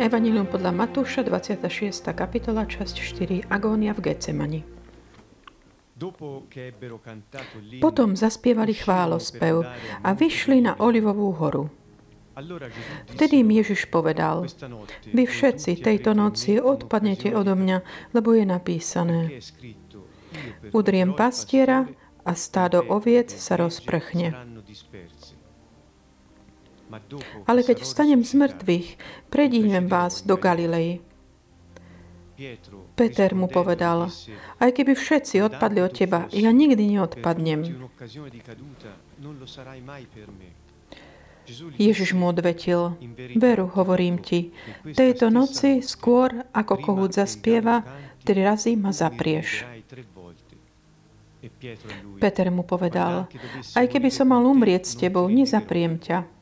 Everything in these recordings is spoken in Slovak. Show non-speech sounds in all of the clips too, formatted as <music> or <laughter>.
Evangelium podľa Matúša, 26. kapitola, časť 4. Agónia v Getsemani. Potom zaspievali chválospev a vyšli na Olivovú horu. Vtedy im Ježiš povedal, vy všetci tejto noci odpadnete odo mňa, lebo je napísané. Udriem pastiera a stádo oviec sa rozprchne. Ale keď vstanem z mŕtvych, predímem vás do Galilei. Peter mu povedal, aj keby všetci odpadli od teba, ja nikdy neodpadnem. Ježiš mu odvetil, veru, hovorím ti, tejto noci skôr, ako kohút zaspieva, tri razy ma zaprieš. Peter mu povedal, aj keby som mal umrieť s tebou, nezapriem ťa.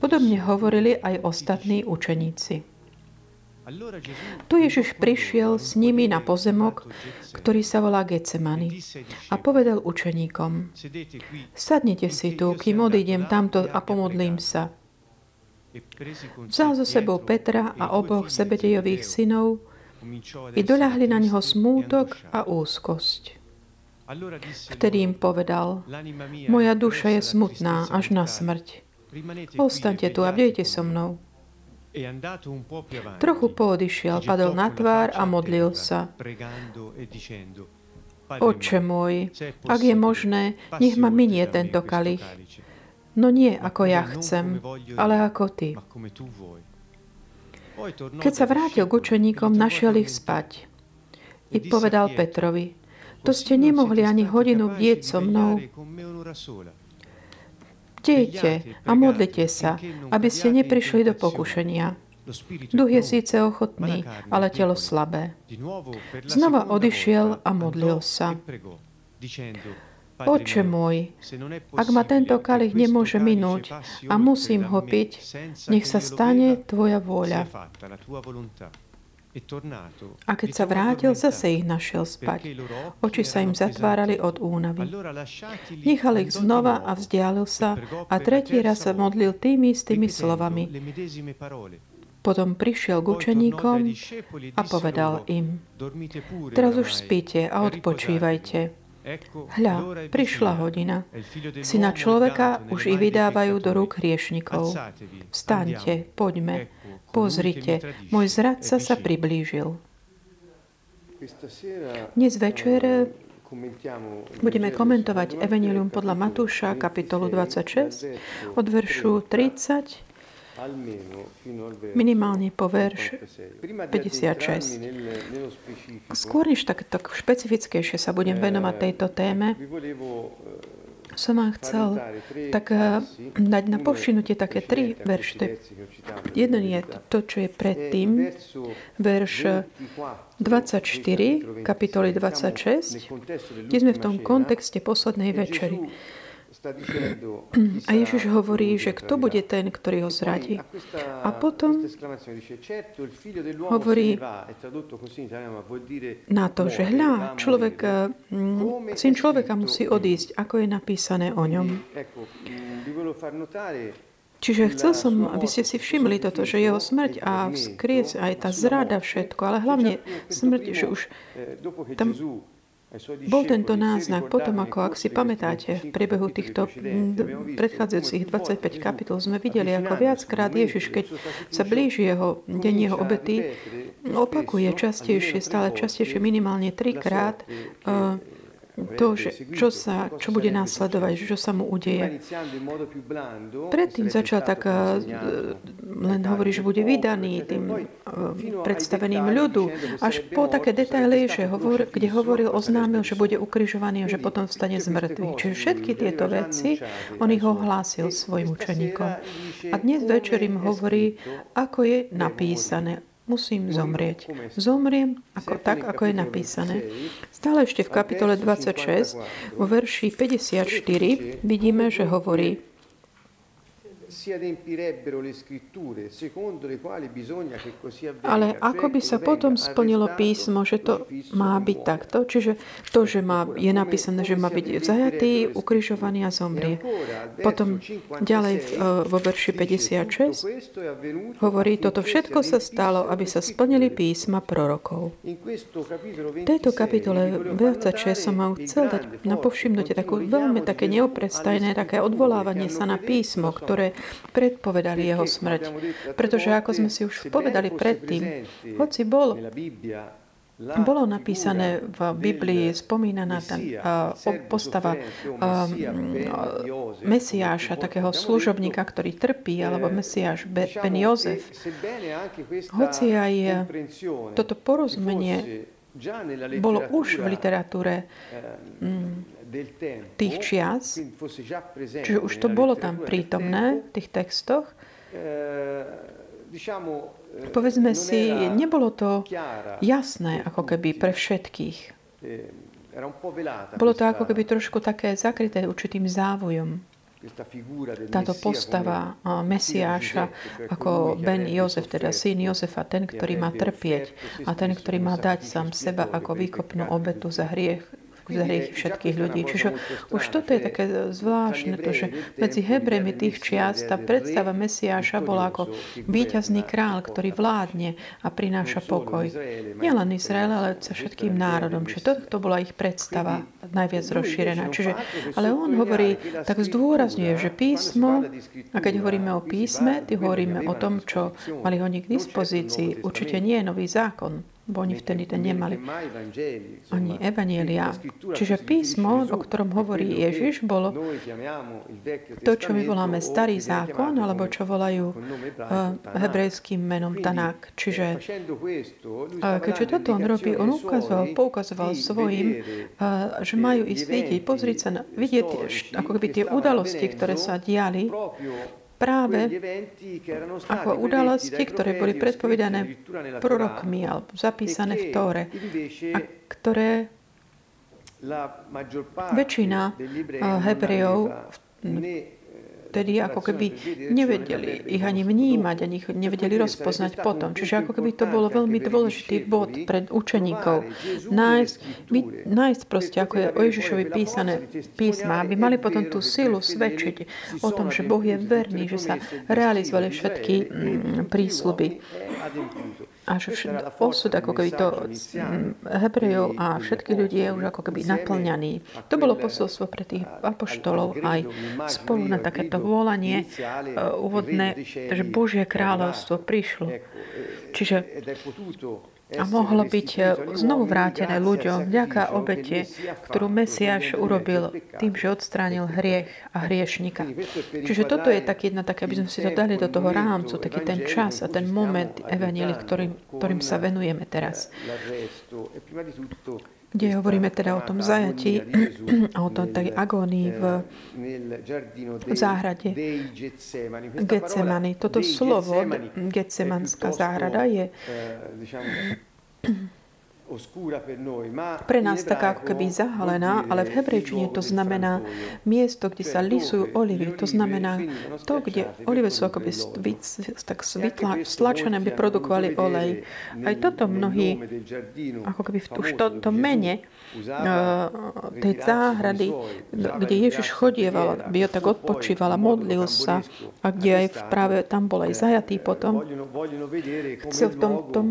Podobne hovorili aj ostatní učeníci. Tu Ježiš prišiel s nimi na pozemok, ktorý sa volá Getsemani a povedal učeníkom, sadnite si tu, kým odídem tamto a pomodlím sa. Vzal so sebou Petra a oboch Sebedejových synov i doľahli na neho smútok a úzkosť. Vtedy im povedal, moja duša je smutná až na smrť. Ostaňte tu a bdejte so mnou. Trochu poodišiel, padol na tvár a modlil sa. Oče môj, ak je možné, nech ma minie tento kalich. No nie ako ja chcem, ale ako ty. Keď sa vrátil k učeníkom, našiel ich spať. I povedal Petrovi, to ste nemohli ani hodinu bdieť so mnou. Bdejte a modlite sa, aby ste neprišli do pokušenia. Duch je síce ochotný, ale telo slabé. Znova odišiel a modlil sa. Oče môj, ak ma tento kalich nemôže minúť a musím ho piť, nech sa stane Tvoja vôľa. A keď sa vrátil, zase ich našiel spať. Oči sa im zatvárali od únavy. Nechal ich znova a vzdialil sa a tretí raz sa modlil tými istými slovami. Potom prišiel k učeníkom a povedal im, teraz už spíte a odpočívajte. Hľa, prišla hodina. Syna človeka už i vydávajú do rúk hriešnikov. Vstaňte, poďme. Pozrite, môj zradca sa priblížil. Dnes večer budeme komentovať Evangelium podľa Matúša, kapitolu 26, od veršu 30 minimálne po verš 56. Skôr než tak, tak špecifickejšie sa budem venovať tejto téme, som vám chcel tak eh, dať na povšinutie také tri verše. Jeden je to, čo je predtým, verš 24, kapitoly 26, kde sme v tom kontexte poslednej večery. <clears throat> A Ježiš hovorí, že kto bude ten, ktorý ho zradí. A potom hovorí na to, že hľa, človek, mm, syn človeka musí odísť, ako je napísané o ňom. Čiže chcel som, aby ste si všimli toto, že jeho smrť a vzkries, aj tá zrada, všetko, ale hlavne smrť, že už tam bol tento náznak potom, ako ak si pamätáte, v priebehu týchto predchádzajúcich 25 kapitol sme videli, ako viackrát Ježiš, keď sa blíži jeho deň jeho obety, opakuje častejšie, stále častejšie, minimálne trikrát uh, to, že čo, sa, čo bude následovať, čo sa mu udeje. Predtým začal tak eh, len hovorí, že bude vydaný tým eh, predstaveným ľudu, až po také detaily, že hovor, kde hovoril, oznámil, že bude ukrižovaný a že potom vstane z mŕtvych. Čiže všetky tieto veci on ich ohlásil svojim učeníkom. A dnes večer im hovorí, ako je napísané musím zomrieť. Zomriem ako, tak, ako je napísané. Stále ešte v kapitole 26, vo verši 54, vidíme, že hovorí Ale ako by sa potom splnilo písmo, že to má byť takto? Čiže to, že má, je napísané, že má byť zajatý, ukrižovaný a zomrie. Potom ďalej e, vo verši 56 hovorí, toto všetko sa stalo, aby sa splnili písma prorokov. V tejto kapitole 26 som mal chcel dať na povšimnutie takú veľmi také neoprestajné, také odvolávanie sa na písmo, ktoré predpovedali jeho smrť. Pretože ako sme si už povedali predtým, hoci bol bolo napísané v Biblii, spomínaná tá postava Mesiáša, takého služobníka, ktorý trpí, alebo Mesiáš Ben Jozef. Hoci aj toto porozumenie bolo už v literatúre tých čias, čiže už to bolo tam prítomné v tých textoch, povedzme si, nebolo to jasné ako keby pre všetkých. Bolo to ako keby trošku také zakryté určitým závojom. Táto postava Mesiáša ako Ben Jozef, teda syn Jozefa, ten, ktorý má trpieť a ten, ktorý má dať sám seba ako výkopnú obetu za hriech za hriechy všetkých ľudí. Čiže už toto je také zvláštne, to, že medzi Hebrejmi tých čias tá predstava Mesiáša bola ako víťazný král, ktorý vládne a prináša pokoj. Nielen Izrael, ale sa všetkým národom. Čiže toto to bola ich predstava najviac rozšírená. Čiže, ale on hovorí, tak zdôrazňuje, že písmo, a keď hovoríme o písme, ty hovoríme o tom, čo mali oni k dispozícii. Určite nie je nový zákon bo oni vtedy to nemali ani evanielia. Čiže písmo, o ktorom hovorí Ježiš, bolo to, čo my voláme starý zákon, alebo čo volajú uh, hebrejským menom Tanák. Čiže uh, keďže toto on robí, on ukazoval, poukazoval svojim, že majú ísť vidieť, pozrieť sa, na, vidieť ako keby tie udalosti, ktoré sa diali práve ako udalosti, ktoré boli predpovedané prorokmi alebo zapísané v Tóre a ktoré väčšina Hebrejov vtedy ako keby nevedeli ich ani vnímať, ani ich nevedeli rozpoznať potom. Čiže ako keby to bolo veľmi dôležitý bod pre učeníkov. Nájsť, nájsť proste, ako je o Ježišovi písané písma, aby mali potom tú silu svedčiť o tom, že Boh je verný, že sa realizovali všetky mm, prísľuby a že všet, osud ako keby to Hebrejov a všetky ľudí je už ako keby naplňaný. To bolo posolstvo pre tých apoštolov aj spolu na takéto volanie uh, úvodné, že Božie kráľovstvo prišlo. Čiže a mohlo byť e, znovu vrátené ľuďom vďaka obete, ktorú Mesiáš urobil tým, že odstránil hriech a hriešnika. Čiže toto je tak jedna také, aby sme si to dali do toho rámcu, taký ten čas a ten moment evaníli, ktorým, ktorým sa venujeme teraz kde hovoríme teda o tom zajatí a o tom tej agónii v záhrade Getsemani. Toto slovo, Getsemanská záhrada, je pre nás taká ako keby zahalená, ale v hebrejčine to znamená miesto, kde sa lisujú olivy. To znamená to, kde olivy sú akoby tak stlačené, by produkovali olej. Aj toto mnohí, ako keby už to, to mene, tej záhrady, kde Ježiš chodieval, ho tak odpočíval a modlil sa a kde aj práve tam bol aj zajatý potom. Chcel v tom, tom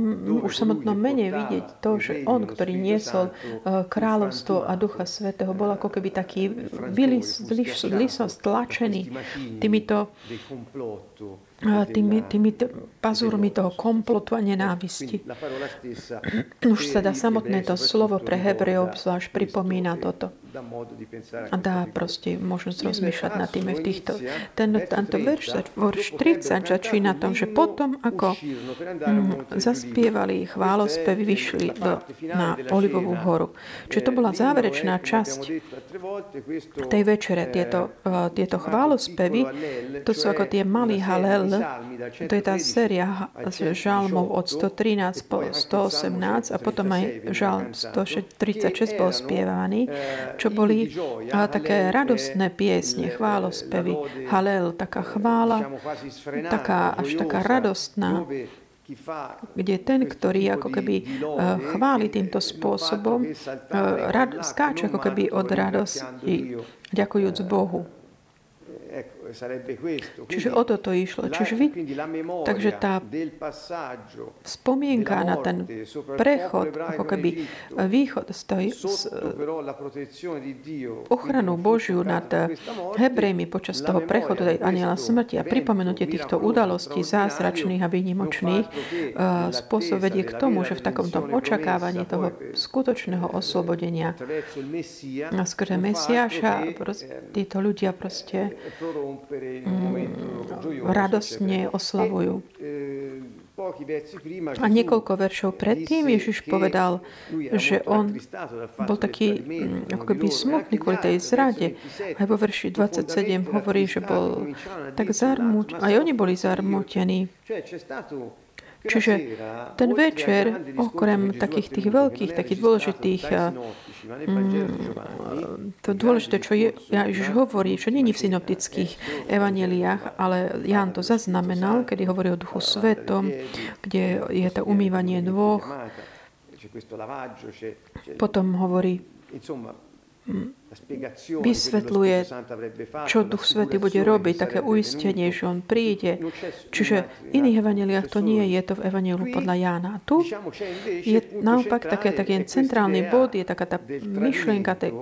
už samotnom mene vidieť to, že on, ktorý niesol kráľovstvo a Ducha Svetého, bol ako keby taký vylis, stlačený týmito tými, tými pazúrmi toho komplotu a nenávisti. Už sa dá samotné to slovo pre Hebrejov zvlášť pripomína toto dá proste možnosť rozmýšľať nad tým v týchto. Ten, tento verš, verš 30 začína tom, že potom, ako mm, zaspievali chválospevy, vyšli do, na Olivovú horu. Čiže to bola záverečná časť tej večere. Tieto, uh, tieto chválospevy, to sú ako tie malý halel, to je tá séria žalmov od 113 po 118 a potom aj žalm 136 bol spievaný. Čo boli také radostné piesne, chválospevy, halel, taká chvála, taká, až taká radostná, kde ten, ktorý ako keby chváli týmto spôsobom, rad, skáče ako keby od radosti, ďakujúc Bohu. Čiže o toto išlo. Čiže vy, takže tá spomienka na ten prechod, ako keby východ z tej ochranu Božiu nad Hebrejmi počas toho prechodu tej aniela smrti a pripomenutie týchto udalostí zázračných a výnimočných spôsob vedie k tomu, že v takomto očakávaní toho skutočného oslobodenia skrze Mesiáša títo ľudia proste Mm, radostne oslavujú. A niekoľko veršov predtým Ježiš povedal, že on bol taký mm, ako keby smutný kvôli tej zrade. Aj vo verši 27 hovorí, že bol tak zarmúť, aj oni boli zarmútení. Čiže ten večer, okrem takých tých veľkých, takých dôležitých, to dôležité, čo je, Ježiš hovorí, čo není v synoptických evaneliách, ale Ján to zaznamenal, kedy hovorí o Duchu Svetom, kde je to umývanie dvoch. Potom hovorí, vysvetľuje, čo Duch Svety bude robiť, také uistenie, že On príde. Čiže v iných evaneliách to nie je, to v evaneliu podľa Jána. A tu je naopak také, taký centrálny bod, je taká tá myšlienka, tej,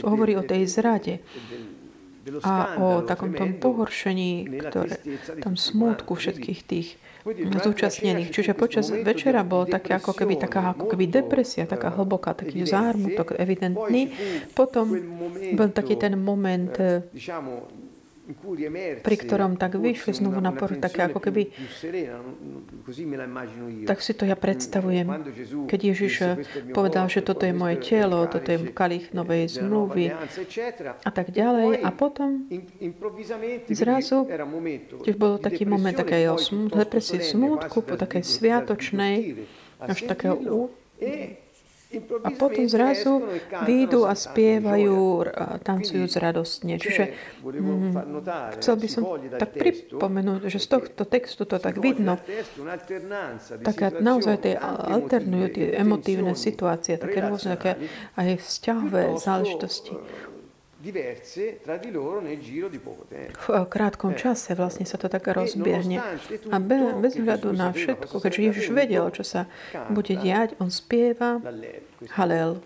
hovorí o tej zrade a o takom tom pohoršení, ktoré, tom smútku všetkých tých zúčastnených. Čiže počas večera bol také ako keby taká ako keby depresia, taká hlboká, taký zármutok evidentný. Potom bol taký ten moment pri ktorom tak vyšli znovu na por, také ako keby... Tak si to ja predstavujem. Keď Ježiš povedal, že toto je moje telo, toto je kalich novej zmluvy a tak ďalej. A potom zrazu, tiež bol taký moment takého depresie smútku, po takej sviatočnej, až takého a potom zrazu výjdu a spievajú, tancujúc radostne. Čiže mm, chcel by som tak pripomenúť, že z tohto textu to tak vidno. Také naozaj tie alternujú tie emotívne situácie, také rôzne také aj vzťahové záležitosti V krátkom eh, čase vlastne sa to tak e rozbiehne. A be, bez hľadu na všetko, keďže Ježiš vedel, čo sa bude diať, on spieva Halel,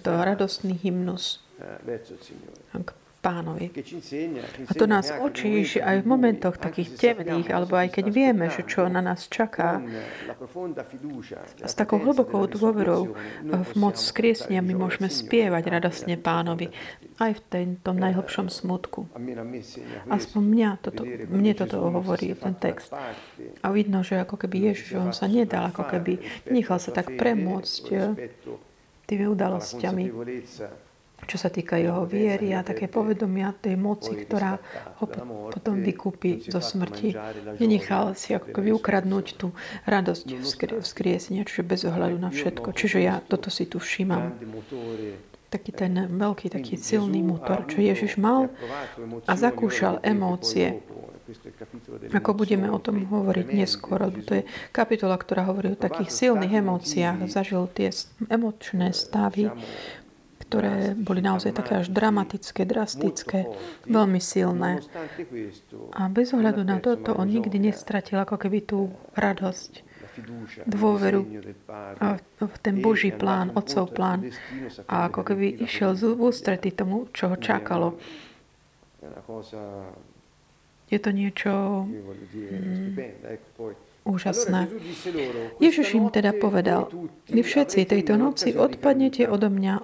to radostný hymnus. K eh, pánovi. A to nás učí, že aj v momentoch takých temných, alebo aj keď vieme, že čo na nás čaká, s takou hlbokou dôverou v moc skriesnia my môžeme spievať radostne pánovi aj v tom najhlbšom smutku. Aspoň mňa toto, mne toto hovorí ten text. A vidno, že ako keby Ježiš, on sa nedal, ako keby nechal sa tak premôcť tými udalosťami čo sa týka jeho viery a také povedomia tej moci, ktorá ho potom vykúpi zo smrti. Nenechal si ako keby ukradnúť tú radosť vzkriesenia, čiže bez ohľadu na všetko. Čiže ja toto si tu všímam. Taký ten veľký, taký silný motor, čo Ježiš mal a zakúšal emócie. Ako budeme o tom hovoriť neskôr, lebo to je kapitola, ktorá hovorí o takých silných emóciách. Zažil tie emočné stavy, ktoré boli naozaj také až dramatické, drastické, veľmi silné. A bez ohľadu na toto, on nikdy nestratil ako keby tú radosť, dôveru v ten Boží plán, Otcov plán a ako keby išiel z ústrety tomu, čo ho čakalo. Je to niečo mm, úžasné. Ježiš im teda povedal, vy všetci tejto noci odpadnete odo mňa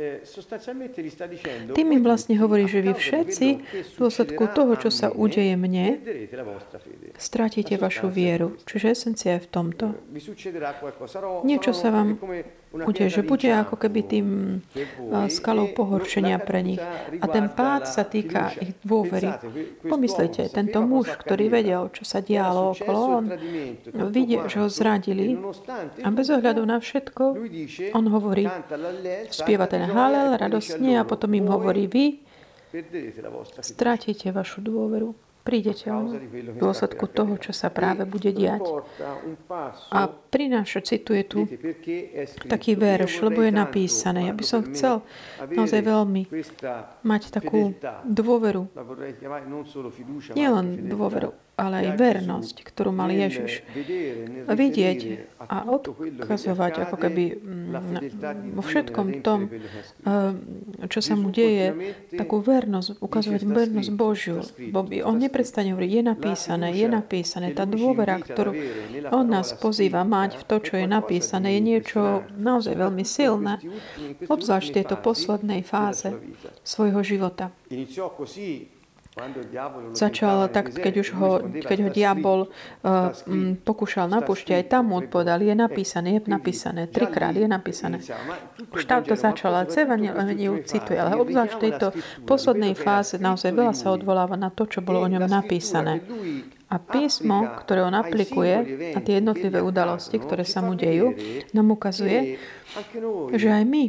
Eh, Tým im vlastne hovorí, že vy všetci v dôsledku toho, čo sa udeje mne, stratíte vašu vieru. Čiže esencia je v tomto. Niečo sa vám bude, že bude ako keby tým skalou pohoršenia pre nich. A ten pád sa týka ich dôvery. Pomyslite, tento muž, ktorý vedel, čo sa dialo okolo, on vidie, že ho zradili. A bez ohľadu na všetko, on hovorí, spieva ten halel radostne a potom im hovorí, vy stratíte vašu dôveru prídete v dôsledku toho, čo sa práve bude diať. A prináša, cituje tu taký verš, lebo je napísané. Ja by som chcel naozaj veľmi mať takú dôveru. Nie len dôveru, ale aj vernosť, ktorú mal Ježiš. Vidieť a odkazovať ako keby mm, vo všetkom tom, eh, čo sa mu deje, takú vernosť, ukazovať vernosť Božiu. Bo on neprestane hovoriť, je napísané, je napísané. Tá dôvera, ktorú on nás pozýva mať v to, čo je napísané, je niečo naozaj veľmi silné, obzvlášť v tejto poslednej fáze svojho života. Začal tak, keď už ho, keď ho diabol uh, pokúšal na púšte, aj tam mu odpovedal, je napísané, je napísané, trikrát je napísané. Už to začalo, ale Cevaniu cituje, ale obzvlášť v tejto poslednej fáze naozaj veľa sa odvoláva na to, čo bolo o ňom napísané. A písmo, ktoré on aplikuje a tie jednotlivé udalosti, ktoré sa mu dejú, nám ukazuje, že aj my.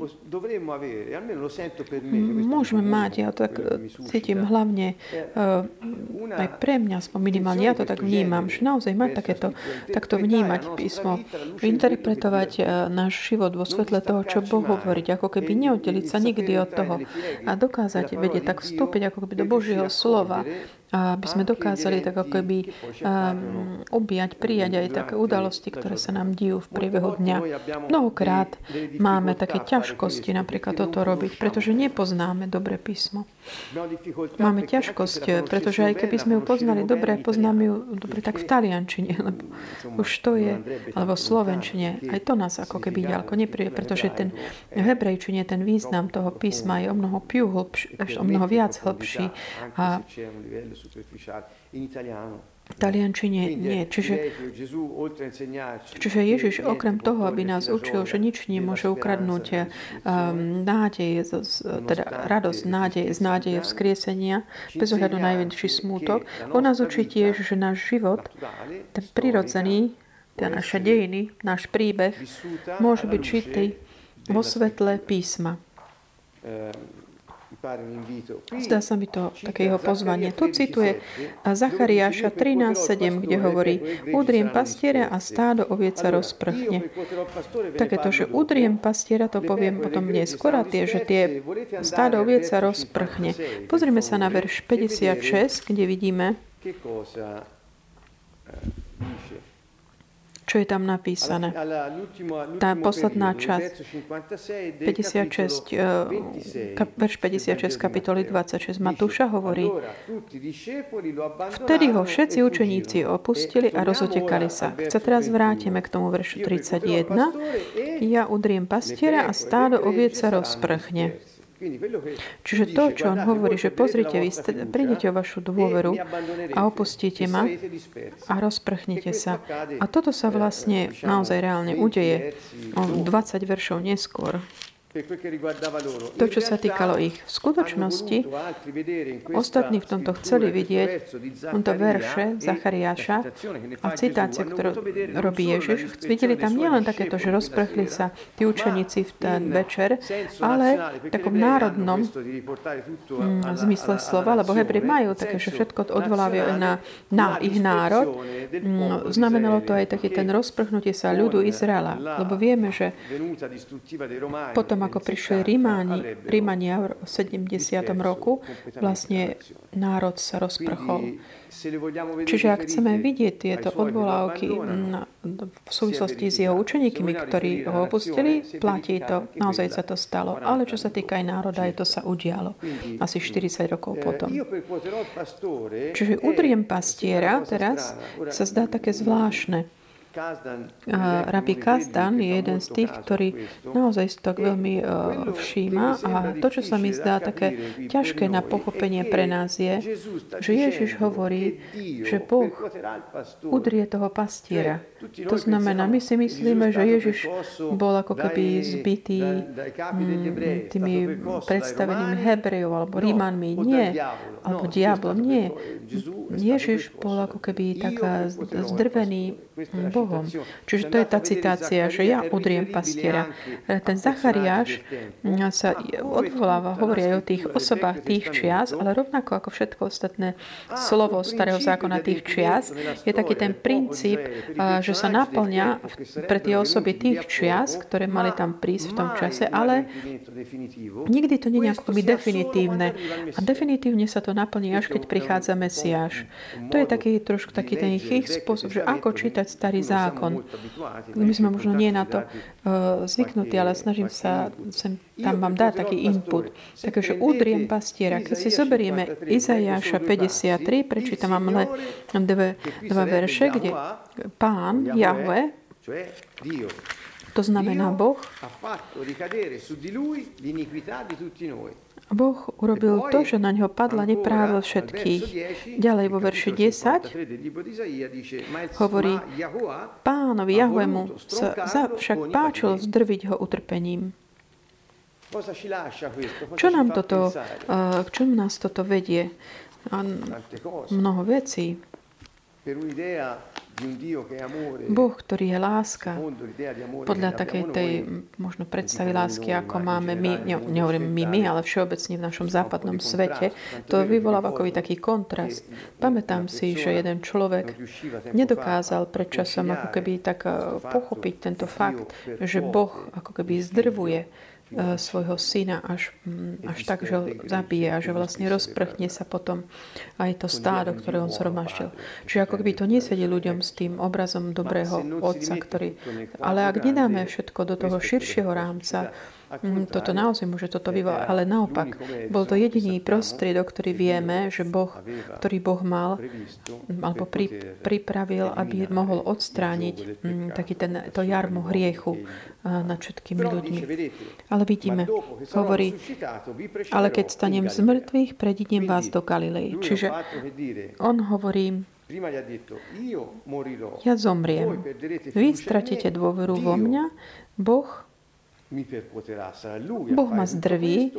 Môžeme mať, ja to tak cítim hlavne uh, aj pre mňa, minimálne, ja to tak vnímam, že naozaj mať takéto, takto vnímať písmo, interpretovať uh, náš život vo svetle toho, čo Boh hovorí, ako keby neoddeliť sa nikdy od toho a dokázať vedieť tak vstúpiť ako keby do Božieho slova. Aby sme dokázali tak ako keby um, objať, prijať aj také udalosti, ktoré sa nám dijú v priebehu dňa. Mnohokrát máme také ťažkosti napríklad toto robiť, pretože nepoznáme dobre písmo. Máme ťažkosť, pretože aj keby sme ju poznali dobre, poznáme ju dobre tak v taliančine, <laughs> lebo už to je, alebo v slovenčine, aj to nás ako keby ďalko nepríde, pretože ten hebrejčine ten význam toho písma je o mnoho, più hlbší, o mnoho viac hlbší a taliančine nie. Čiže, čiže Ježiš okrem toho, aby nás učil, že nič nemôže ukradnúť um, nádej, teda radosť nádej, z nádeje vzkriesenia, bez ohľadu na najväčší smútok, on nás učí tiež, že náš život, ten prirodzený, tie naše dejiny, náš príbeh, môže byť žitý vo svetle písma. Ehm, Zdá sa mi to také jeho pozvanie. Tu cituje Zachariáša 13.7, kde hovorí Udriem pastiera a stádo oviec sa rozprchne. Takéto, že udriem pastiera, to poviem potom neskôr a tie, že tie stádo oviec sa rozprchne. Pozrime sa na verš 56, kde vidíme čo je tam napísané. Tá posledná časť, 56, eh, verš 56 kapitoly 26 Matúša hovorí, vtedy ho všetci učeníci opustili a rozotekali sa. Sa teraz vrátime k tomu veršu 31. Ja udriem pastiera a stádo oviec sa rozprchne. Čiže to, čo on hovorí, že pozrite, vy prídete o vašu dôveru a opustíte ma a rozprchnite sa. A toto sa vlastne naozaj reálne udeje o 20 veršov neskôr. To, čo sa týkalo ich v skutočnosti, ostatní v tomto chceli vidieť tomto verše Zachariáša a citácie, ktorú robí Ježiš. Videli tam nielen takéto, že rozprchli sa tí učeníci v ten večer, ale v takom národnom mm, zmysle slova, lebo Hebri majú také, že všetko odvolávajú na, na ich národ. Mm, znamenalo to aj taký ten rozprchnutie sa ľudu Izraela, lebo vieme, že potom potom, ako prišli Rímani, Rímania v 70. roku, vlastne národ sa rozprchol. Čiže ak chceme vidieť tieto odvolávky v súvislosti s jeho učeníkmi, ktorí ho opustili, platí to, naozaj sa to stalo. Ale čo sa týka aj národa, aj to sa udialo asi 40 rokov potom. Čiže udriem pastiera teraz sa zdá také zvláštne. Rabbi Kazdan je jeden z tých, ktorý naozaj si tak veľmi uh, všíma a to, čo sa mi zdá také ťažké na pochopenie pre nás je, že Ježiš hovorí, že Boh udrie toho pastiera. To znamená, my si myslíme, že Ježiš bol ako keby zbytý mm, tými predstavenými Hebrejov alebo Rímanmi. Nie. Alebo diablom. Nie. Ježiš bol ako keby tak zdrvený Bohom. Čiže to je tá citácia, že ja udriem pastiera. Ten Zachariáš sa odvoláva, hovorí aj o tých osobách tých čias, ale rovnako ako všetko ostatné slovo starého zákona tých čias, je taký ten princíp, že sa naplňa pre tie osoby tých čias, ktoré mali tam prísť v tom čase, ale nikdy to nie je akoby definitívne. A definitívne sa to naplní, až keď prichádza Mesiáš. To je taký trošku taký ten ich spôsob, že ako čítať starý zákon. My sme možno nie na to uh, zvyknutí, ale snažím sa sem, tam vám dať taký input. Takže udriem pastiera. Keď si zoberieme Izajáša 53, prečítam vám len dve, dva verše, kde pán, Jahve, to znamená Boh, Boh urobil to, že na ňo padla neprávo všetkých. Ďalej vo verši 10 hovorí, pánovi Jahvemu sa však páčilo zdrviť ho utrpením. Čo nám toto, k čomu nás toto vedie? Mnoho vecí. Boh, ktorý je láska, podľa takej tej možno predstavy lásky, ako máme my, ne, nehovorím my, my, ale všeobecne v našom západnom svete, to vyvoláva ako taký kontrast. Pamätám si, že jeden človek nedokázal pred časom ako keby tak eh, pochopiť tento fakt, že Boh ako keby zdrvuje E, svojho syna až, až tak, že ho zabije a že vlastne rozprchne sa potom aj to stádo, ktoré on zhromaždil. Čiže ako keby to nesedí ľuďom s tým obrazom dobrého otca, ktorý... Ale ak nedáme všetko do toho širšieho rámca, toto naozaj môže toto vyvolať, ale naopak, bol to jediný prostriedok, ktorý vieme, že Boh, ktorý Boh mal, alebo pri, pripravil, aby mohol odstrániť taký ten, to jarmo hriechu nad všetkými ľuďmi. Ale vidíme, hovorí, ale keď stanem z mŕtvych, predidem vás do Galilei. Čiže on hovorí, ja zomriem. Vy stratíte dôveru vo mňa, Boh Boh ma zdrví,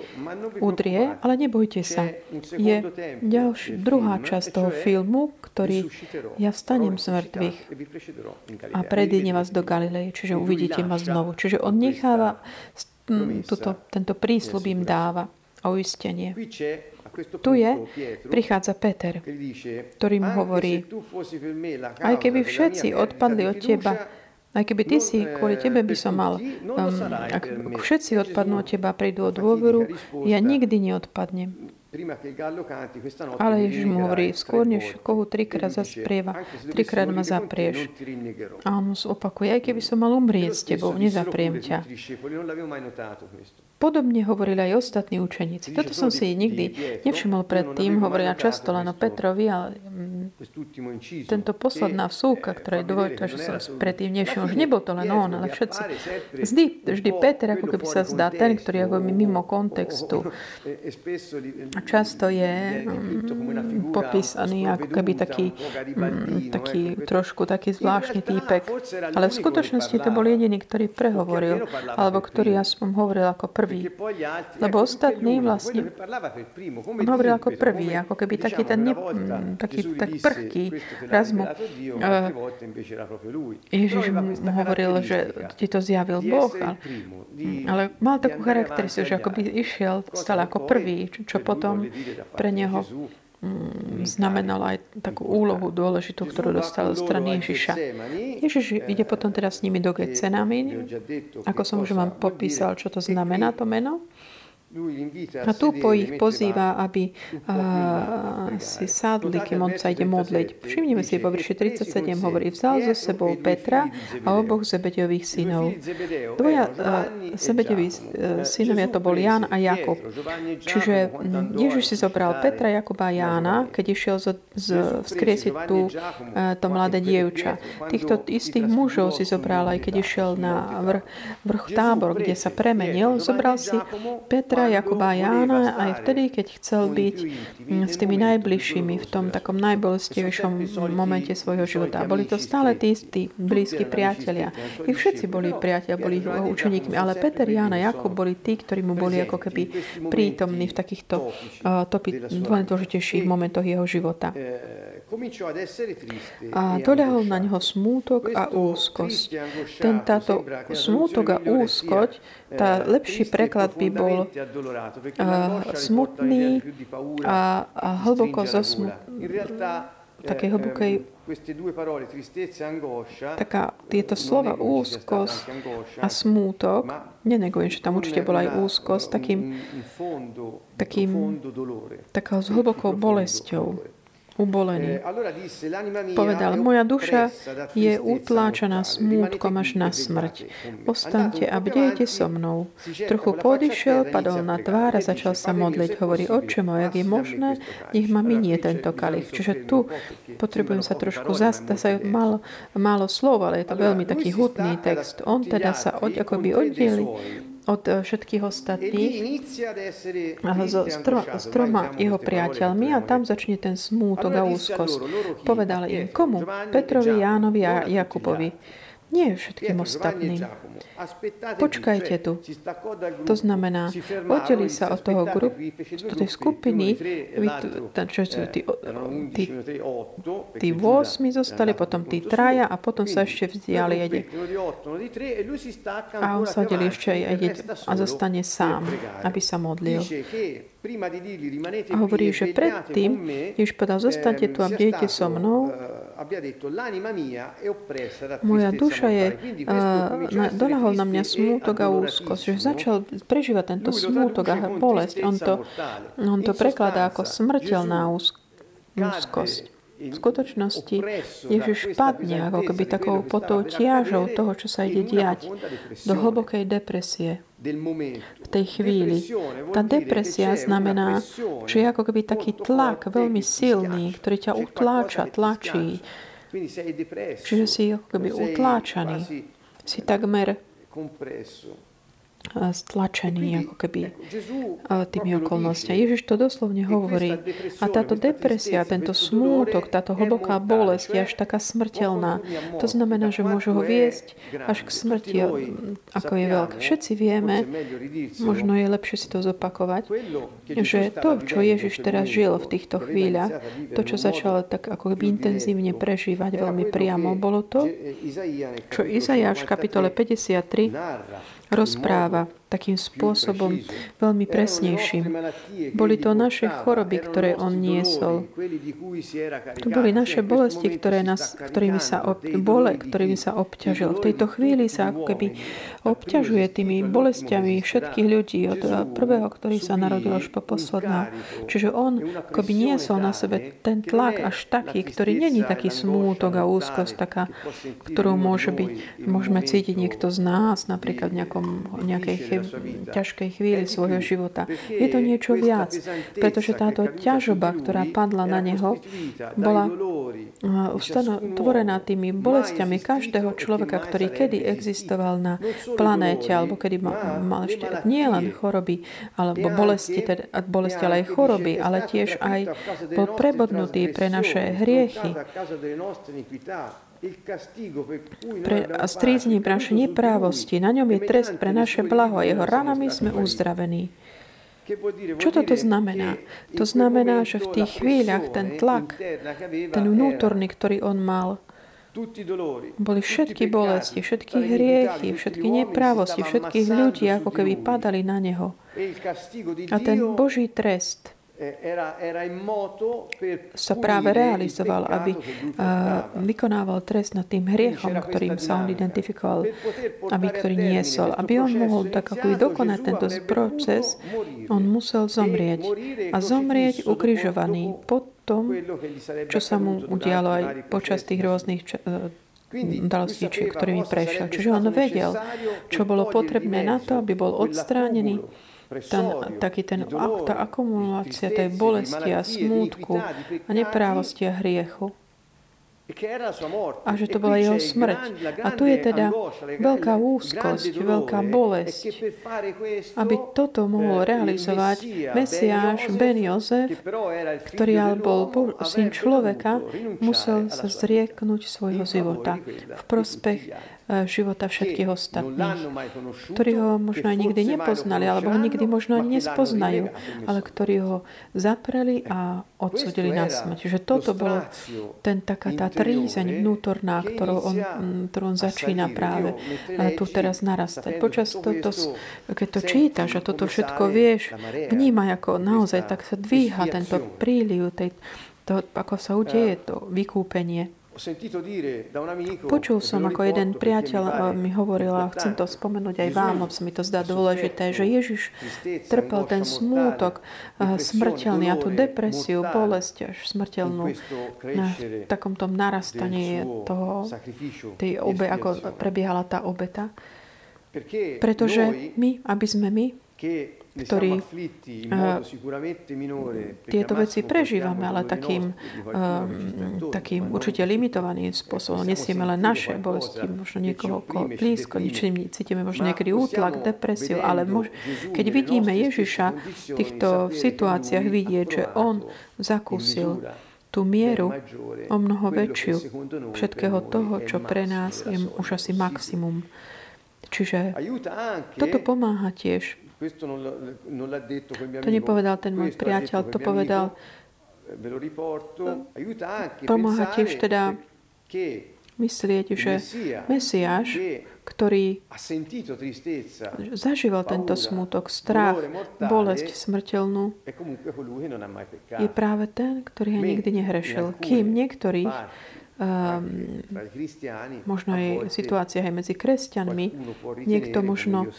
udrie, ale nebojte sa. Je ďalší, druhá časť toho filmu, ktorý ja vstanem z mŕtvych a predíne vás do Galilei, čiže uvidíte ma znovu. Čiže on necháva, tuto, tento prísľub im dáva a uistenie. Tu je, prichádza Peter, ktorý mu hovorí, aj keby všetci odpadli od teba, aj keby ty si, kvôli tebe by som mal, um, ak všetci odpadnú od teba, prídu o dôveru, ja nikdy neodpadnem. Ale Ježiš mu hovorí, skôr než kohu trikrát zasprieva, trikrát ma zaprieš. A on mu opakuje, aj keby som mal umrieť s tebou, nezapriem ťa. Podobne hovorili aj ostatní učeníci. Toto som si nikdy nevšimol predtým, hovorila často len o Petrovi, ale mm, tento posledná vsúka, ktorá je dôležitá, že som predtým nevšimol, že nebol to len on, ale všetci. Vždy, vždy Peter, ako keby sa zdá, ten, ktorý je mimo kontextu. A často je mm, popísaný ako keby taký, mm, taký trošku taký zvláštny týpek. Ale v skutočnosti to bol jediný, ktorý prehovoril, alebo ktorý aspoň hovoril ako prvý prvý. Lebo ostatní vlastne, on hovoril ako prvý, ako keby taký ten ne, taký tak prvký. Raz mu Ježiš mu hovoril, že ti to zjavil Boh, ale, ale mal takú charakteristiku, že ako by išiel stále ako prvý, čo potom pre neho znamenal aj takú úlohu dôležitú, ktorú dostal zo strany Ježiša. Ježiš ide potom teda s nimi do Getsenamín. Ako som už vám popísal, čo to znamená to meno. A tu po ich pozýva, aby uh, si sadli, kým on sa ide modliť. Všimnime si, vo verši 37 hovorí, vzal so sebou Petra a oboch Zebedových synov. Dvoja Zebedoví uh, synovia to bol Ján a Jakob. Čiže Ježiš si zobral Petra, Jakuba a Jána, keď išiel z, z, vzkriesiť tú, uh, to mladé dievča. Týchto istých mužov si zobral, aj keď išiel na vrch, vrch tábor, kde sa premenil. Zobral si Petra, Petra, Jakuba a Jána aj vtedy, keď chcel byť mm, s tými najbližšími v tom takom najbolestivejšom momente svojho života. Boli to stále tí istí blízki priatelia. Ich všetci boli priatelia, boli učeníkmi, ale Peter, Ján a Jakub boli tí, ktorí mu boli ako keby prítomní v takýchto uh, topi, dôležitejších momentoch jeho života. a doľahol na neho smútok a úzkosť. Ten táto smútok a úzkosť, tá lepší preklad by bol uh, smutný a, a hlboko zosmutný také hlbokej taká tieto slova úzkosť a smútok, nenegujem, že tam určite bola aj úzkosť, takým, takým takou s hlbokou bolesťou ubolený. Eh, Povedal, moja duša je utláčaná smútkom až na smrť. Ostaňte a bdejte so mnou. Trochu podišiel, padol na tvár a začal sa modliť. Hovorí, oče môj, ak je možné, nech ma minie tento kalich. Čiže tu potrebujem sa trošku zastať, málo, málo slov, ale je to veľmi taký hutný text. On teda sa od, akoby oddelí od eh, všetkých ostatných so s troma jeho priateľmi a tam začne ten smútok a úzkosť. Povedal im, komu? Petrovi, Jánovi a Jakubovi. Nie všetkým ostatným. Počkajte tu. To znamená, oddeli sa od toho grup, do tej skupiny, čo sú tí, tí, tí 8 zostali, potom tí traja a potom sa ešte vzdiali jede. A on sa oddeli ešte aj a zostane sám, aby sa modlil. A hovorí, že predtým, Ježiš povedal, zostaňte tu a bdejte so mnou, moja duša je, uh, dolahol na mňa smútok a úzkosť, že začal prežívať tento smútok a bolesť. On to, on to prekladá ako smrteľná úzkosť. V skutočnosti Ježiš padne ako keby takou potou tiažou toho, čo sa ide diať, do hlbokej depresie v tej chvíli. Tá depresia znamená, že je ako keby taký tlak veľmi silný, ktorý ťa utláča, tlačí. Čiže si ako keby utláčaný. Si takmer stlačený ako keby tými okolnostiami. Ježiš to doslovne hovorí. A táto depresia, tento smútok, táto hlboká bolesť je až taká smrteľná. To znamená, že môže ho viesť až k smrti, ako je veľké. Všetci vieme, možno je lepšie si to zopakovať, že to, čo Ježiš teraz žil v týchto chvíľach, to, čo začal tak ako keby intenzívne prežívať veľmi priamo, bolo to, čo Izajáš v kapitole 53 rozpráva takým spôsobom veľmi presnejším. Boli to naše choroby, ktoré on niesol. To boli naše bolesti, ktoré nás, ktorými sa ob, bole, ktorými sa obťažil. V tejto chvíli sa ako keby obťažuje tými bolestiami všetkých ľudí, od prvého, ktorý sa narodil až po posledného. Čiže on akoby niesol na sebe ten tlak až taký, ktorý není taký smútok a úzkosť, taká, ktorú môže byť, môžeme cítiť niekto z nás, napríklad v nejakom, nejakej ťažkej chvíli svojho života. Je to niečo viac, pretože táto ťažoba, ktorá padla na neho, bola tvorená tými bolestiami každého človeka, ktorý kedy existoval na planéte, alebo kedy mal, mal ešte nie len choroby, alebo bolesti, teda, bolesti, ale aj choroby, ale tiež aj bol prebodnutý pre naše hriechy pre, a strízni naše neprávosti. Na ňom je trest pre naše blaho a jeho ranami sme uzdravení. Čo toto znamená? To znamená, že v tých chvíľach ten tlak, ten vnútorný, ktorý on mal, boli všetky bolesti, všetky hriechy, všetky neprávosti, všetkých ľudí, ako keby padali na neho. A ten Boží trest, sa práve realizoval, aby vykonával trest nad tým hriechom, ktorým sa on identifikoval, aby ktorý niesol. Aby on mohol tak ako dokonať tento proces, on musel zomrieť. A zomrieť ukrižovaný po tom, čo sa mu udialo aj počas tých rôznych udalostí, ktorými prešiel. Čiže on vedel, čo bolo potrebné na to, aby bol odstránený ten, taký ten, tá akumulácia tej bolesti a smútku a neprávosti a hriechu. A že to bola jeho smrť. A tu je teda veľká úzkosť, veľká bolesť. Aby toto mohol realizovať Mesiáš Ben Jozef, ktorý ale bol syn človeka, musel sa zrieknúť svojho života v prospech života všetkých ostatných, ktorí ho možno aj nikdy nepoznali, alebo ho nikdy možno ani nespoznajú, ale ktorí ho zapreli a odsudili na smrť. Že toto bolo ten taká tá trízeň vnútorná, ktorú on, ktorú on začína práve tu teraz narastať. Počas toto, keď to čítaš a toto všetko vieš, vnímaj, ako naozaj tak sa dvíha tento príliv, tej, to, ako sa udeje to vykúpenie. Počul som, ako jeden priateľ mi hovoril, a chcem to spomenúť aj vám, lebo mi to zdá dôležité, že Ježiš trpel ten smútok smrteľný a tú depresiu, bolesť až smrteľnú. na takomto narastaní toho, tej obe, ako prebiehala tá obeta. Pretože my, aby sme my, ktorí tieto veci prežívame, ale takým, um, takým určite limitovaným spôsobom. Nesieme len naše bolesti, možno niekoho blízko, ničím cítime možno niekedy útlak, depresiu, ale mož, keď vidíme Ježiša v týchto situáciách vidieť, že On zakúsil tú mieru o mnoho väčšiu všetkého toho, čo pre nás je už asi maximum. Čiže toto pomáha tiež to nepovedal ten môj priateľ, to povedal. Pomáha tiež teda myslieť, že Mesiáš, ktorý zažíval tento smutok, strach, bolesť smrteľnú, je práve ten, ktorý ho nikdy nehrešil. Kým niektorých um, možno aj situácia aj medzi kresťanmi. Niekto možno,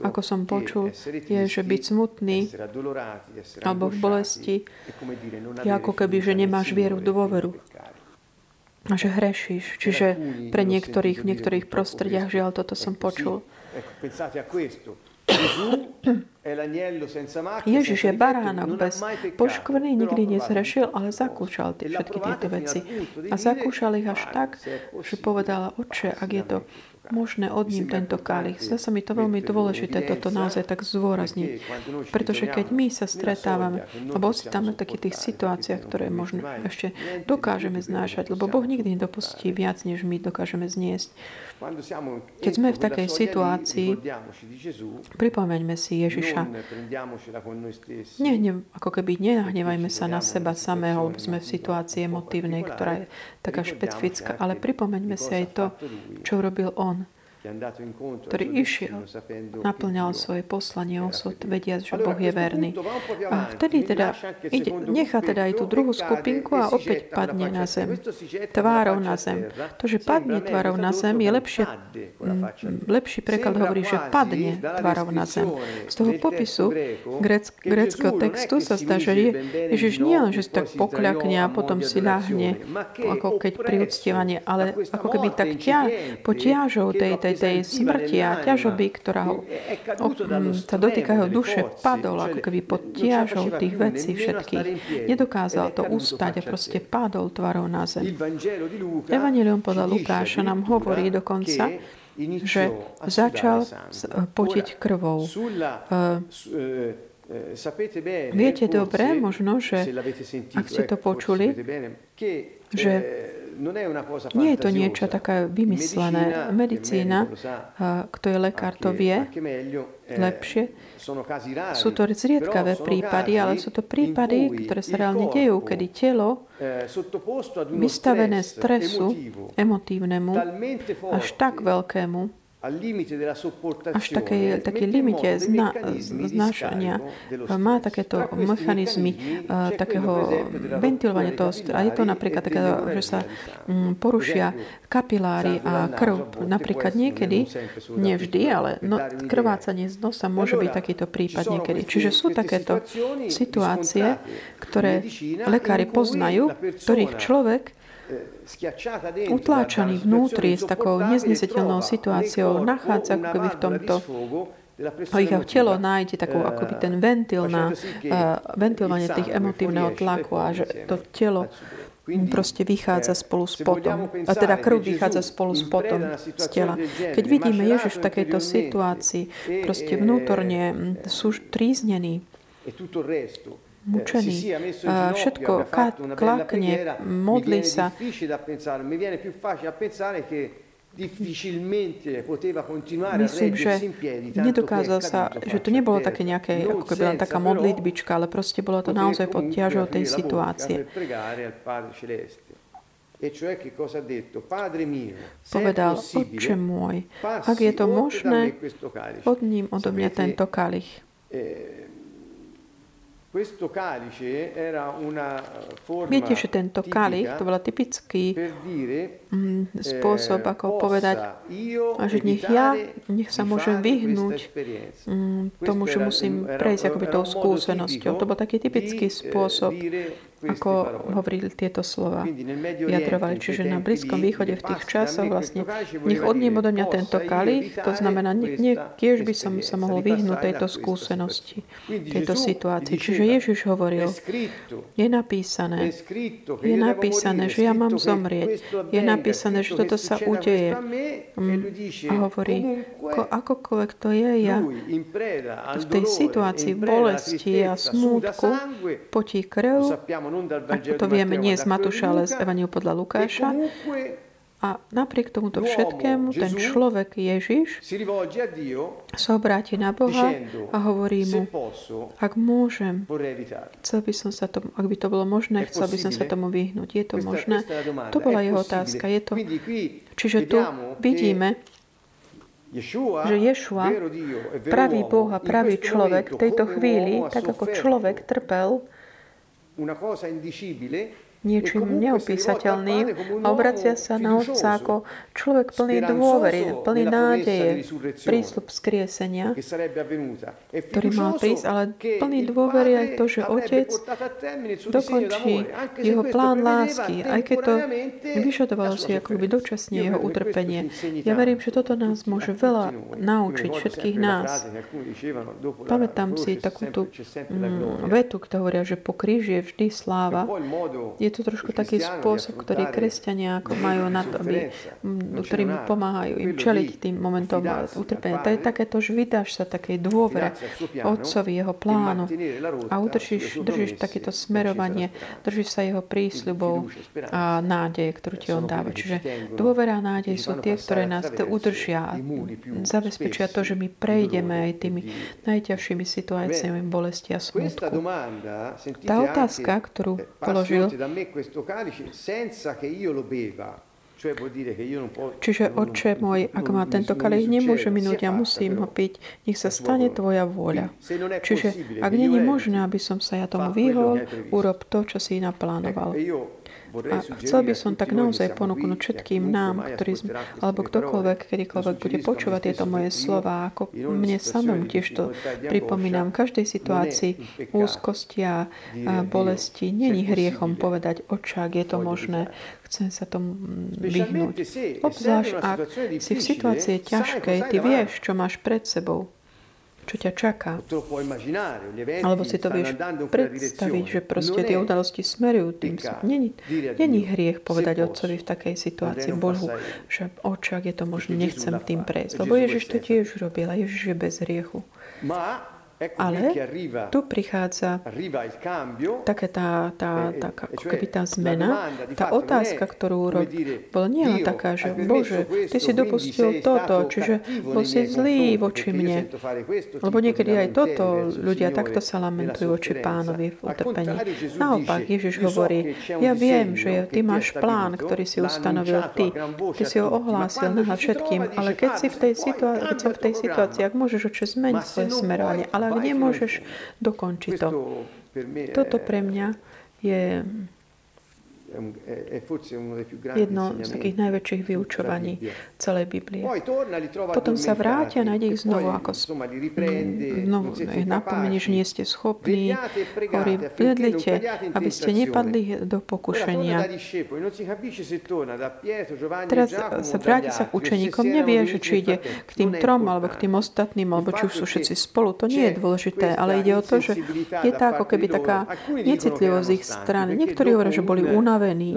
ako som počul, je, že byť smutný alebo v bolesti je ako keby, že nemáš vieru, dôveru a že hrešíš. Čiže pre niektorých, v niektorých prostrediach, žiaľ, toto som počul. Ježiš je baránok bez poškvrny, nikdy nezrešil, ale zakúšal tie, všetky tieto veci. A zakúšal ich až tak, že povedala, oče, ak je to možné od ním tento kalich. Zdá sa mi to veľmi dôležité toto naozaj tak zdôrazniť. Pretože keď my sa stretávame alebo ocitáme v takých tých situáciách, ktoré možno ešte dokážeme znášať, lebo Boh nikdy nedopustí viac, než my dokážeme zniesť. Keď sme v takej situácii, pripomeňme si Ježiša. Nehnev, ako keby nenahnevajme sa na seba samého, lebo sme v situácii emotívnej, ktorá je taká špecifická, ale pripomeňme si aj to, čo urobil On ktorý išiel, naplňal svoje poslanie osud, vediac, že Boh je verný. A vtedy teda ide, nechá teda aj tú druhú skupinku a opäť padne na zem. Tvárov na zem. To, že padne tvárov na zem, je lepšie, lepší preklad hovorí, že padne tvárov na zem. Z toho popisu greckého textu sa zdá, že Ježiš nie len, že si tak pokľakne a potom si ľahne, ako keď pri uctievanie, ale ako keby tak ťa, potiažou tej, tej tej, tej smrti a ťažoby, ktorá ho, sa dotýka jeho duše, padol ako keby pod tiažou tých vecí všetkých. Nedokázal to ustať a proste padol tvarou na zem. Evangelium podľa Lukáša nám hovorí dokonca, že začal potiť krvou. Viete dobre, možno, že ak ste to počuli, že nie je to niečo také vymyslené. Medicína, kto je lekár, to vie lepšie. Sú to zriedkavé prípady, ale sú to prípady, ktoré sa reálne dejú, kedy telo vystavené stresu emotívnemu až tak veľkému, až také, také limite zna, znášania má takéto mechanizmy uh, takého ventilovania toho. A je to napríklad také, že sa um, porušia kapiláry a krv. Napríklad niekedy, nevždy, ale no, krvácanie z nosa môže byť takýto prípad niekedy. Čiže sú takéto situácie, ktoré lekári poznajú, ktorých človek utláčaný vnútri s takou neznesiteľnou situáciou, nachádza ako keby v tomto ich telo nájde takú akoby ten ventil na uh, ventilovanie tých emotívneho tlaku a že to telo proste vychádza spolu s potom. A teda krv vychádza spolu s potom z tela. Keď vidíme Ježiš v takejto situácii, proste vnútorne sú tríznení, mučený. Všetko klakne, modlí sa. Myslím, že nedokázal sa, že to nebolo také nejaké, ako keby len taká modlitbička, ale proste bolo to naozaj pod ťažou tej situácie. E Povedal, Otče môj, ak je to možné, od ním odo mňa tento kalich. Eh, Viete, že tento kalich, to bola typický mm, spôsob, ako povedať, že nech ja, nech sa môžem vyhnúť mm, tomu, že musím prejsť akoby tou skúsenosťou. To bol taký typický eh, spôsob ako hovorili tieto slova, vyjadrovali. Čiže na Blízkom východe v tých časoch vlastne nech odním odo mňa tento kalich, to znamená, nie, nie, tiež by som sa mohol vyhnúť tejto skúsenosti, tejto situácii. Čiže Ježiš hovoril, je napísané, je napísané, že ja mám zomrieť, je napísané, že toto sa udeje. Mm, a hovorí, akokoľvek to je, ja v tej situácii bolesti a smútku potí krv, ako to vieme nie z Matúša, ale z Evaniu podľa Lukáša. A napriek tomuto všetkému ten človek Ježiš sa obráti na Boha a hovorí mu, ak môžem, chcel by som sa tomu, ak by to bolo možné, chcel by som sa tomu vyhnúť. Je to možné? To bola jeho otázka. Je to, čiže tu vidíme, že Ješua, pravý Boh a pravý človek v tejto chvíli, tak ako človek trpel, una cosa indicibile niečím neopísateľným a obracia sa na Otca ako človek plný dôvery, plný nádeje, prísľub skriesenia, ktorý mal prísť, ale plný dôvery aj to, že Otec dokončí jeho plán lásky, aj keď to vyžadovalo si ako by dočasne jeho utrpenie. Ja verím, že toto nás môže veľa naučiť, všetkých nás. Pamätám si takúto mm, vetu, ktorá hovoria, že po kríži je vždy sláva. Je je to trošku taký spôsob, ktorý kresťania ako majú na to, aby, ktorým pomáhajú im čeliť tým momentom utrpenia. To je takéto, že vydáš sa takej dôvere Otcovi, jeho plánu. A udržíš, držíš takéto smerovanie, držíš sa jeho prísľubov a nádeje, ktorú ti on dáva. Čiže dôvera a nádej sú tie, ktoré nás udržia a zabezpečia to, že my prejdeme aj tými najťažšími situáciami bolesti a smutku. Tá otázka, ktorú položil, me questo calice senza che io lo beva. Čiže, oče môj, ak má tento kalich, nemôže minúť, ja musím ho piť. Nech sa stane tvoja vôľa. Čiže, ak nie je možné, aby som sa ja tomu vyhol, urob to, čo si naplánoval. A chcel by som tak naozaj ponúknuť všetkým nám, ktorí sme, alebo ktokoľvek, kedykoľvek bude počúvať tieto moje slova, ako mne samému tiež to pripomínam. V každej situácii úzkosti a bolesti není hriechom povedať, očák, je to možné, chcem sa tomu vyhnúť. Obzvlášť, ak si v situácii ťažkej, ty vieš, čo máš pred sebou čo ťa čaká. Alebo si to vieš predstaviť, že proste tie udalosti smerujú tým. Není, není hriech povedať otcovi v takej situácii Bohu, že očak je to možno, nechcem tým prejsť. Lebo Ježiš to tiež robil a Ježiš je bez hriechu. Ale tu prichádza také tá, tá, tá, ako keby tá zmena, tá otázka, ktorú urobil, bola nie len taká, že Bože, Ty si dopustil toto, čiže bol si zlý voči mne. Lebo niekedy aj toto ľudia takto sa lamentujú voči pánovi v utrpení. Naopak, Ježiš hovorí, ja viem, že Ty máš plán, ktorý si ustanovil Ty. Ty si ho ohlásil na všetkým, ale keď si v tej situácii, keď som v tej situácii, ak môžeš oče zmeniť svoje smerovanie, ale nemôžeš dokončiť to. Toto pre mňa je jedno z takých najväčších vyučovaní celej Biblie. Potom sa vrátia, nájde ich znovu, ako znovu ich napomenie, že nie ste schopní, hovorí, vedlite, aby ste nepadli do pokušenia. Teraz sa vráti sa k učeníkom, nevie, že či ide k tým trom, alebo k tým ostatným, alebo či už sú všetci spolu. To nie je dôležité, ale ide o to, že je to ako keby taká necitlivosť ich strany. Niektorí hovoria, že boli unavení, unavení,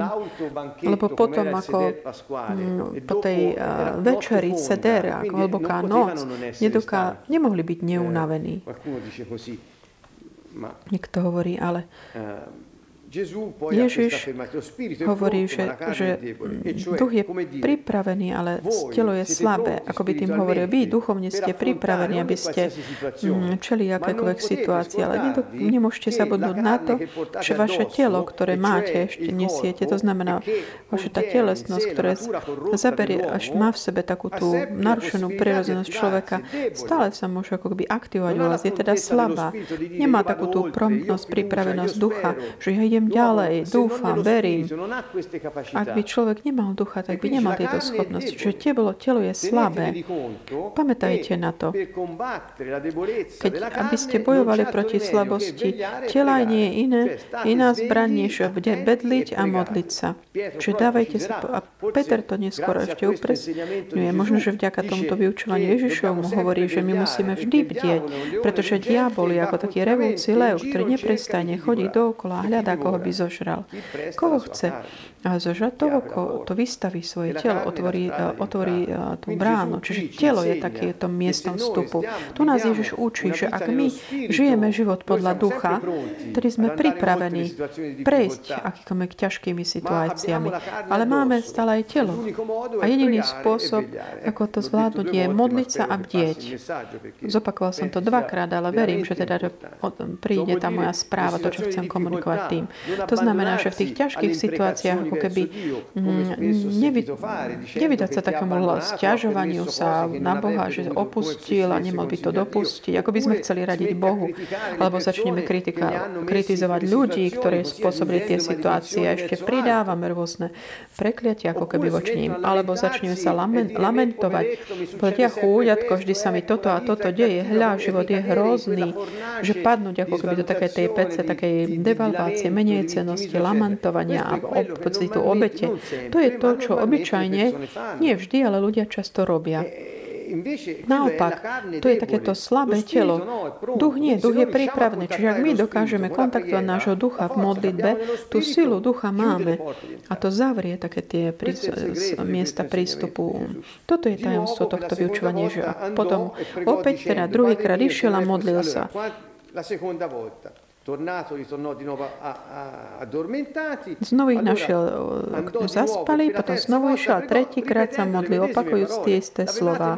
lebo potom ako mm, po tej večeri seder, ako hlboká noc, nedoká, nemohli byť neunavení. Niekto hovorí, ale Ježiš hovorí, že, že duch je pripravený, ale telo je slabé. Ako by tým hovoril, vy duchovne ste pripravení, aby ste mm, čeli akékoľvek situácii, ale nemôžete zabudnúť na to, že vaše telo, ktoré máte, ešte nesiete, to znamená, vaša tá telesnosť, ktorá zaberie, až má v sebe takú tú narušenú prirodzenosť človeka, stále sa môže ako by aktivovať vás. Je teda slabá. Nemá takú tú promptnosť, pripravenosť ducha, že ja idem ďalej, dúfam, verím. Ak by človek nemal ducha, tak by nemal tieto schopnosti. Čiže telo, telo je slabé. Pamätajte na to. Keď, aby ste bojovali proti slabosti, tela nie je iné, iná zbraň, než bedliť a modliť sa. Čiže dávajte sa... A Peter to neskôr ešte upresňuje. Možno, že vďaka tomuto vyučovaniu Ježišovmu hovorí, že my musíme vždy bdieť, pretože diabol je ako taký revúci lev, ktorý neprestane chodí dookola a hľadá, koho by zožral. Koho chce zožrať toho, koho to vystaví svoje telo, otvorí, otvorí tú bránu. Čiže telo je takýmto miestom vstupu. Tu nás Ježiš učí, že ak my žijeme život podľa ducha, ktorý sme pripravení prejsť akýkoľvek ťažkými situáciami, ale máme stále aj telo. A jediný spôsob, ako to zvládnuť, je modliť sa a bdieť. Zopakoval som to dvakrát, ale verím, že teda príde tá moja správa, to, čo chcem komunikovať tým. To znamená, že v tých ťažkých situáciách ako keby mm, nevy, nevydať sa takému stiažovaniu sa na Boha, že opustil a nemal by to dopustiť, ako by sme chceli radiť Bohu, alebo začneme kritika, kritizovať ľudí, ktorí spôsobili tie situácie a ešte pridávame rôzne prekliatia ako keby voči ním, alebo začneme sa lamentovať, povedať, ja chúďatko, vždy sa mi toto a toto deje, hľa, život je hrozný, že padnúť ako keby do takej tej pece, takej devalvácie, menej cenosti, lamentovania a pocitu obete. To je to, čo obyčajne, nie vždy, ale ľudia často robia. Naopak, to je takéto slabé telo. Duch nie, duch je prípravný. Čiže ak my dokážeme kontaktovať nášho ducha v modlitbe, tú silu ducha máme. A to zavrie také tie miesta prístupu. Toto je tajomstvo tohto vyučovania. Že potom opäť teda druhýkrát išiel a modlil sa. Znovu ich našiel, zaspali, potom znovu išiel a tretíkrát sa modlil, opakujúc tie isté slova.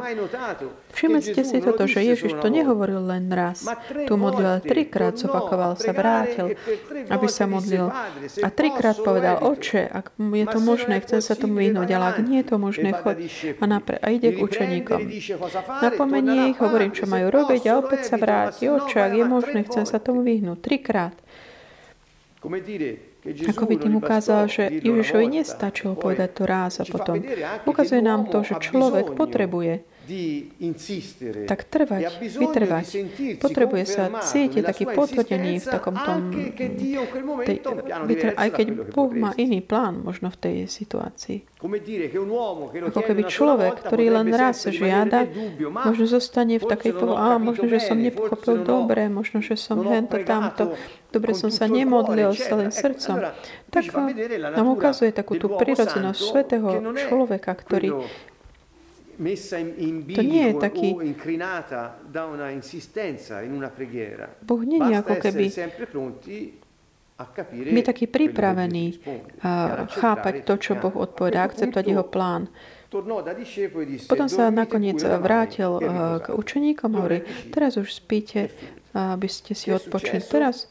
Všimli ste si toto, že Ježiš to nehovoril len raz. Tu modlil, trikrát zopakoval sa, vrátil, aby sa modlil. A trikrát povedal, oče, ak je to možné, chcem sa tomu vyhnúť, ale ak nie je to možné, chod a, napre- a ide k učeníkom. Napomenie ich, hovorím, čo majú robiť a opäť sa vráti. Oče, ak je možné, chcem sa tomu vyhnúť trikrát. Ako by tým ukázal, že Ježišovi nestačilo povedať to raz a potom. Ukazuje nám to, že človek potrebuje tak trvať, vytrvať. Potrebuje sa cítiť taký potvrdený v takom tom, tej, aj keď Boh má iný plán možno v tej situácii. Ako keby človek, ktorý len raz žiada, možno zostane v takej povahe, a možno, že som nepochopil dobre, možno, že som hento, tamto, dobre som sa nemodlil celým srdcom. Tak nám ukazuje takú tú prirodzenosť svetého človeka, ktorý to nie je taký. Boh nie je ako keby byť taký pripravený uh, chápať to, čo Boh odpovedá, akceptovať jeho plán. Potom sa nakoniec vrátil k učeníkom a hovorí, teraz už spíte, aby ste si odpočili. Teraz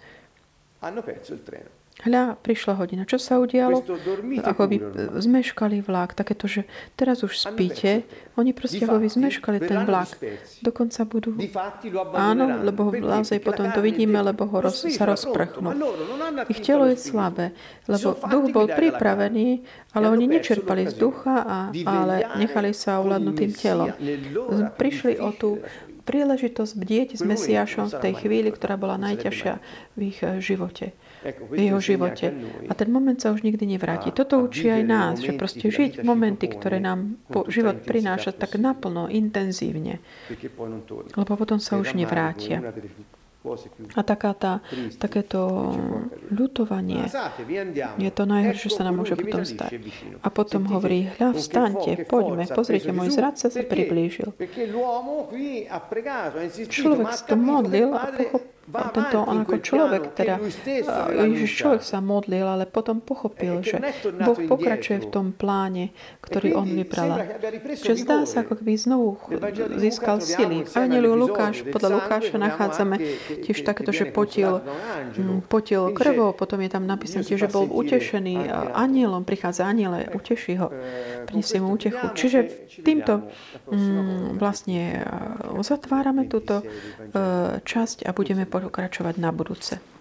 Hľa, prišla hodina. Čo sa udialo? Ako by zmeškali vlak. Takéto, že teraz už spíte. Oni proste ako by zmeškali ten vlak. Dokonca budú... Áno, lebo naozaj potom to vidíme, lebo ho roz, sa rozprchnú. Ich telo je slabé, lebo duch bol pripravený, ale oni nečerpali z ducha, a, ale nechali sa ovládnuť tým telom. Prišli o tú príležitosť bdieť s Mesiášom v tej chvíli, ktorá bola najťažšia v ich eh, živote v jeho živote. A ten moment sa už nikdy nevráti. Toto učí aj nás, že proste žiť momenty, ktoré nám po život prináša tak naplno, intenzívne. Lebo potom sa už nevrátia. A taká tá, takéto ľutovanie je to najhoršie, čo sa nám môže potom stať. A potom hovorí, hľa, vstaňte, poďme, pozrite, môj zradca sa priblížil. Človek sa to modlil a tento on ako človek, teda Ježiš človek sa modlil, ale potom pochopil, že Boh pokračuje v tom pláne, ktorý on vyprala. Čiže zdá sa, ako keby znovu získal sily. V Evangeliu Lukáš, podľa Lukáša nachádzame tiež takéto, že potil, mm, potil krvou, potom je tam napísané tiež, že bol utešený anielom, prichádza aniele, uteší ho, prinesie mu utechu. Čiže týmto mm, vlastne uzatvárame túto časť a budeme pokračovať na budúce.